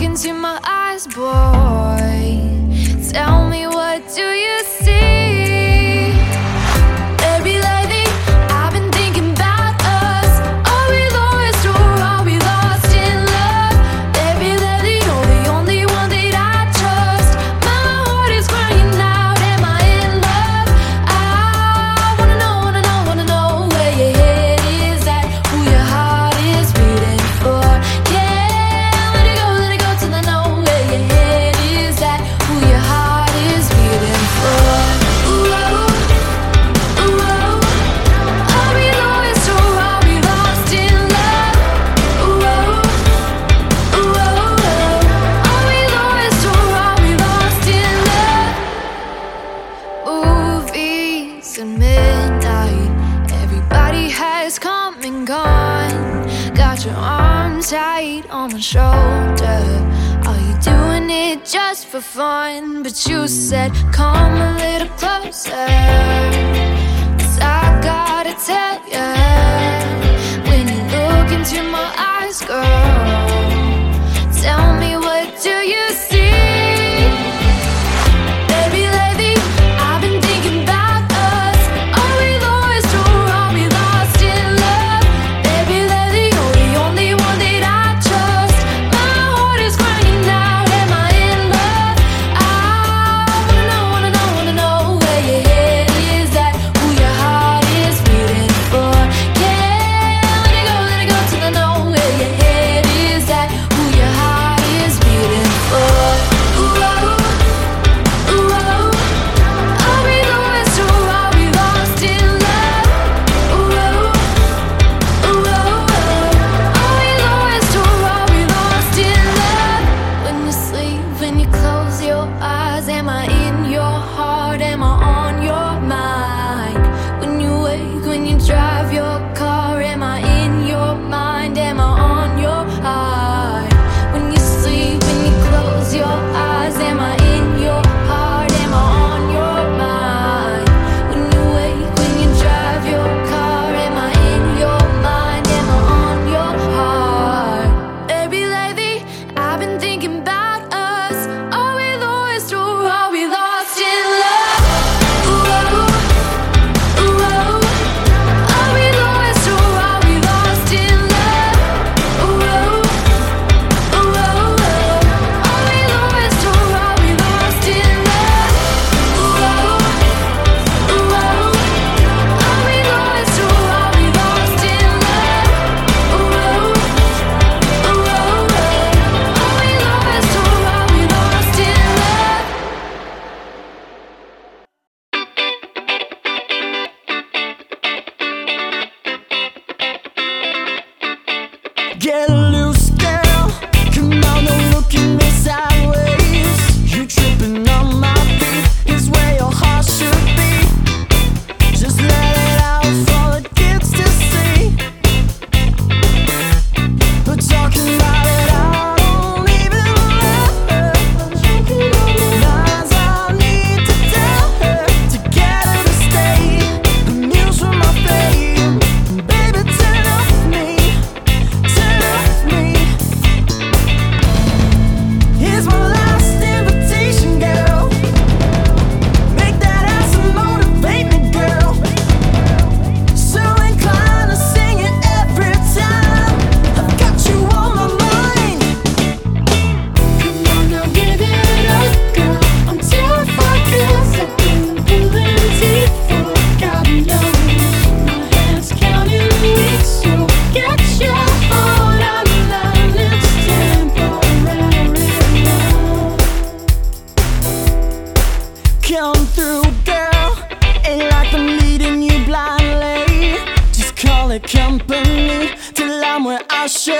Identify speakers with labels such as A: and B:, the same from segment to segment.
A: look into my eyes, boy. Tell me what. for fun, but you said, come a little closer.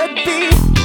A: I
B: should
C: be.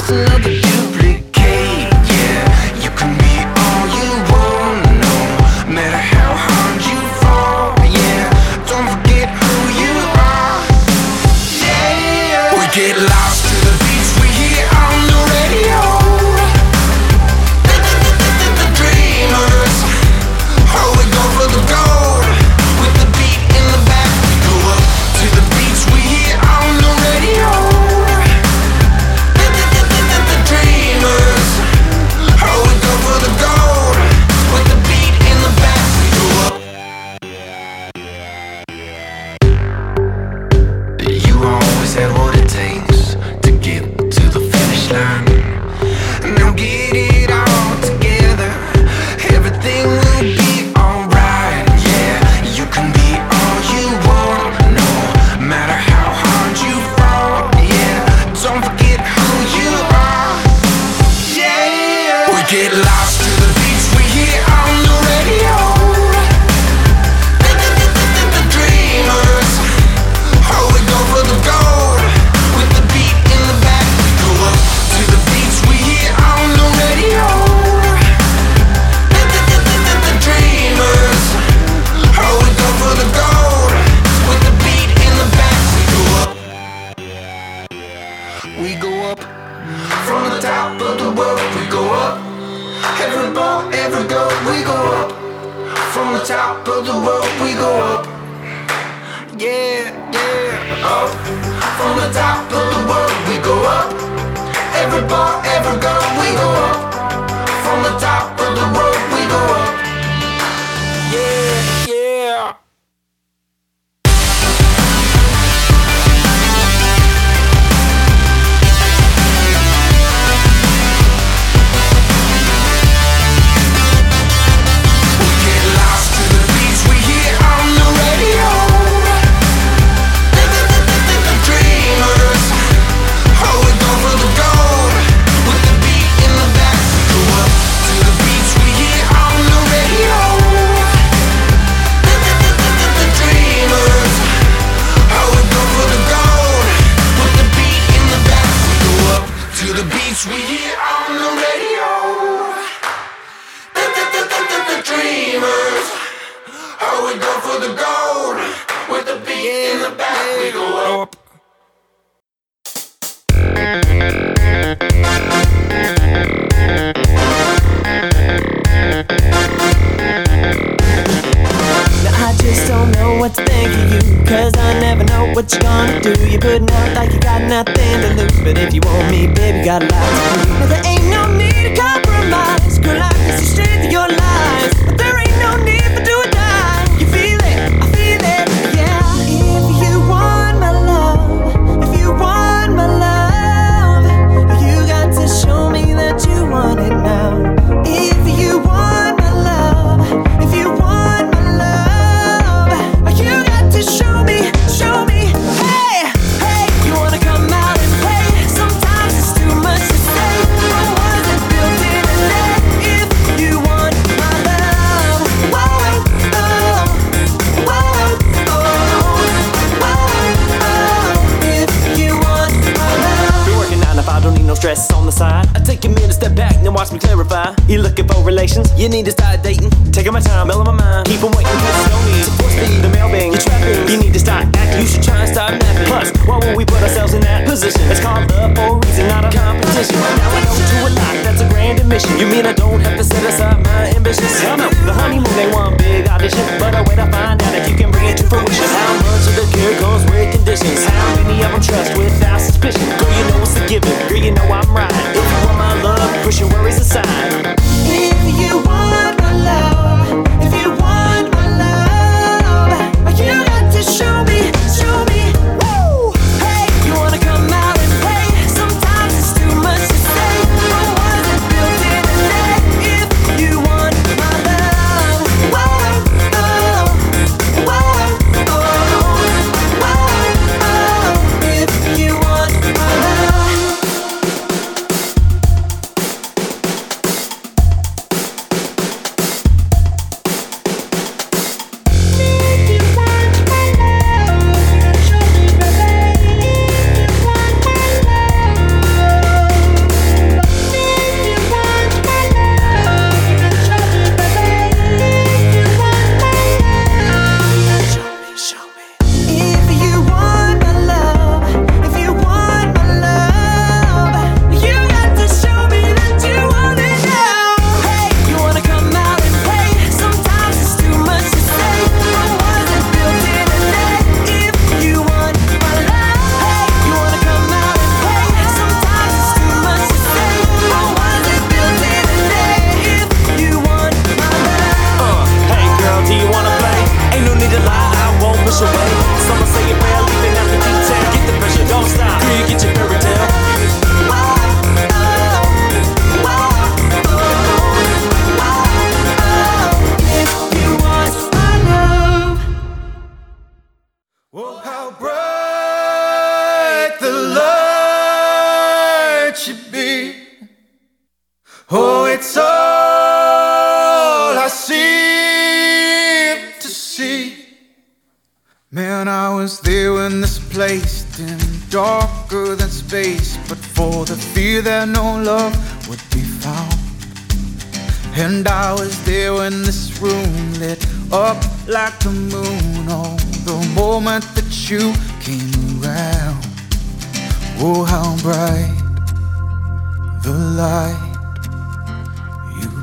B: Just another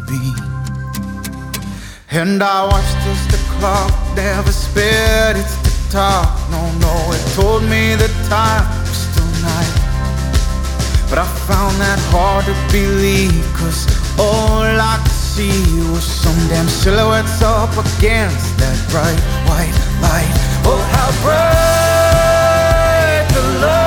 B: be.
C: And
D: I
E: watched as the clock never sped its guitar. No, no, it told me the time was still night. But I found that hard to believe, cause all I could see was some damn silhouettes up against that bright white light. Oh, how bright the light!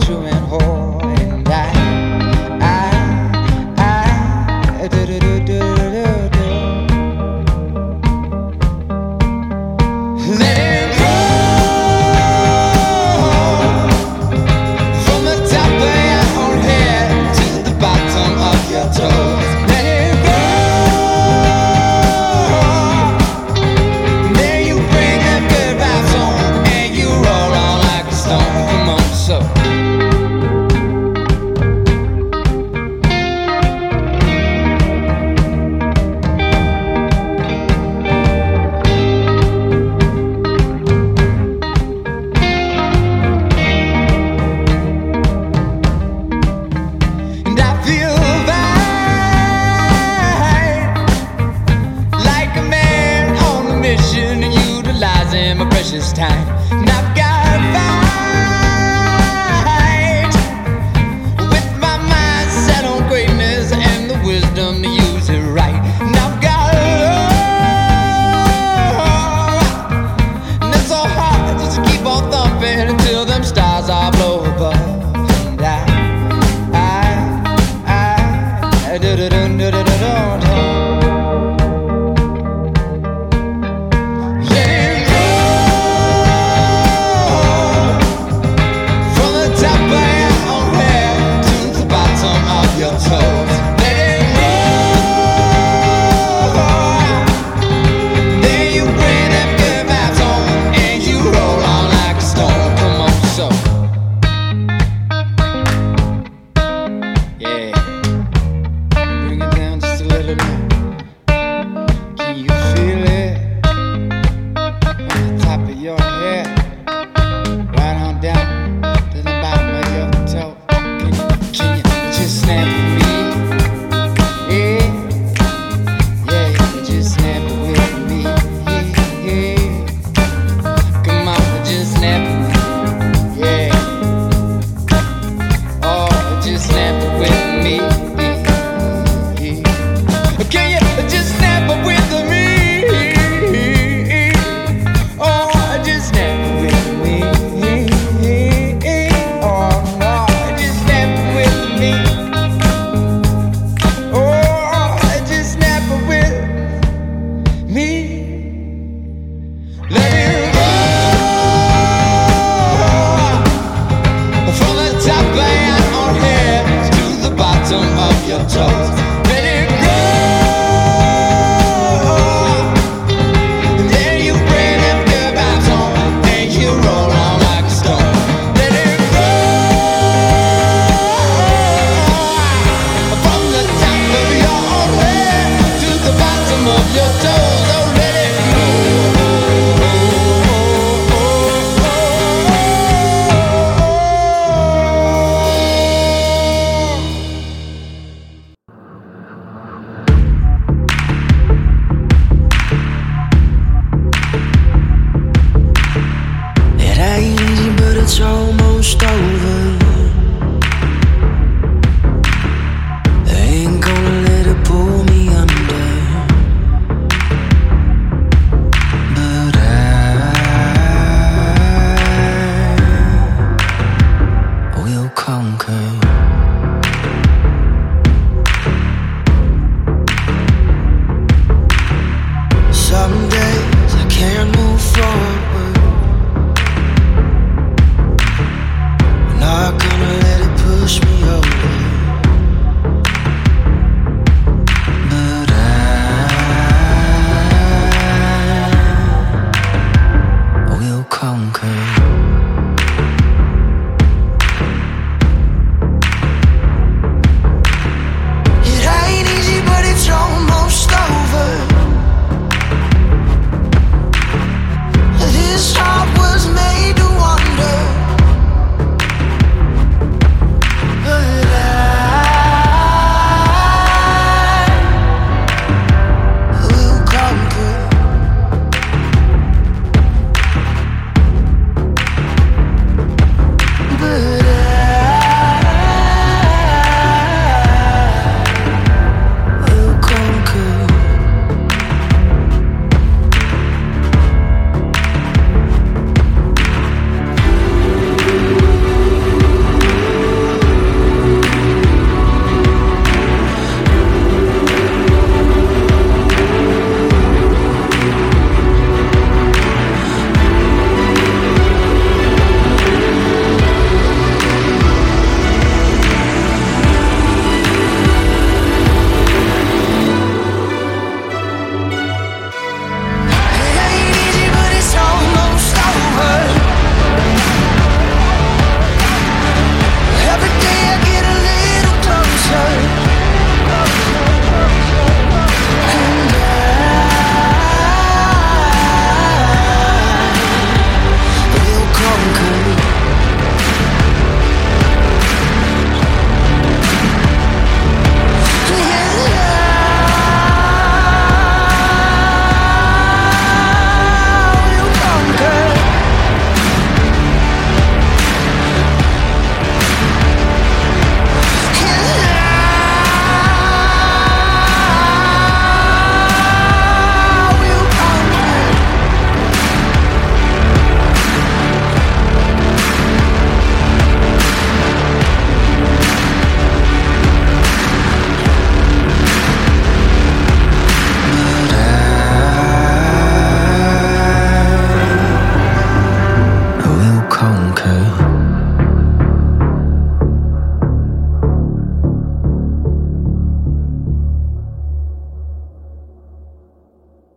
F: true.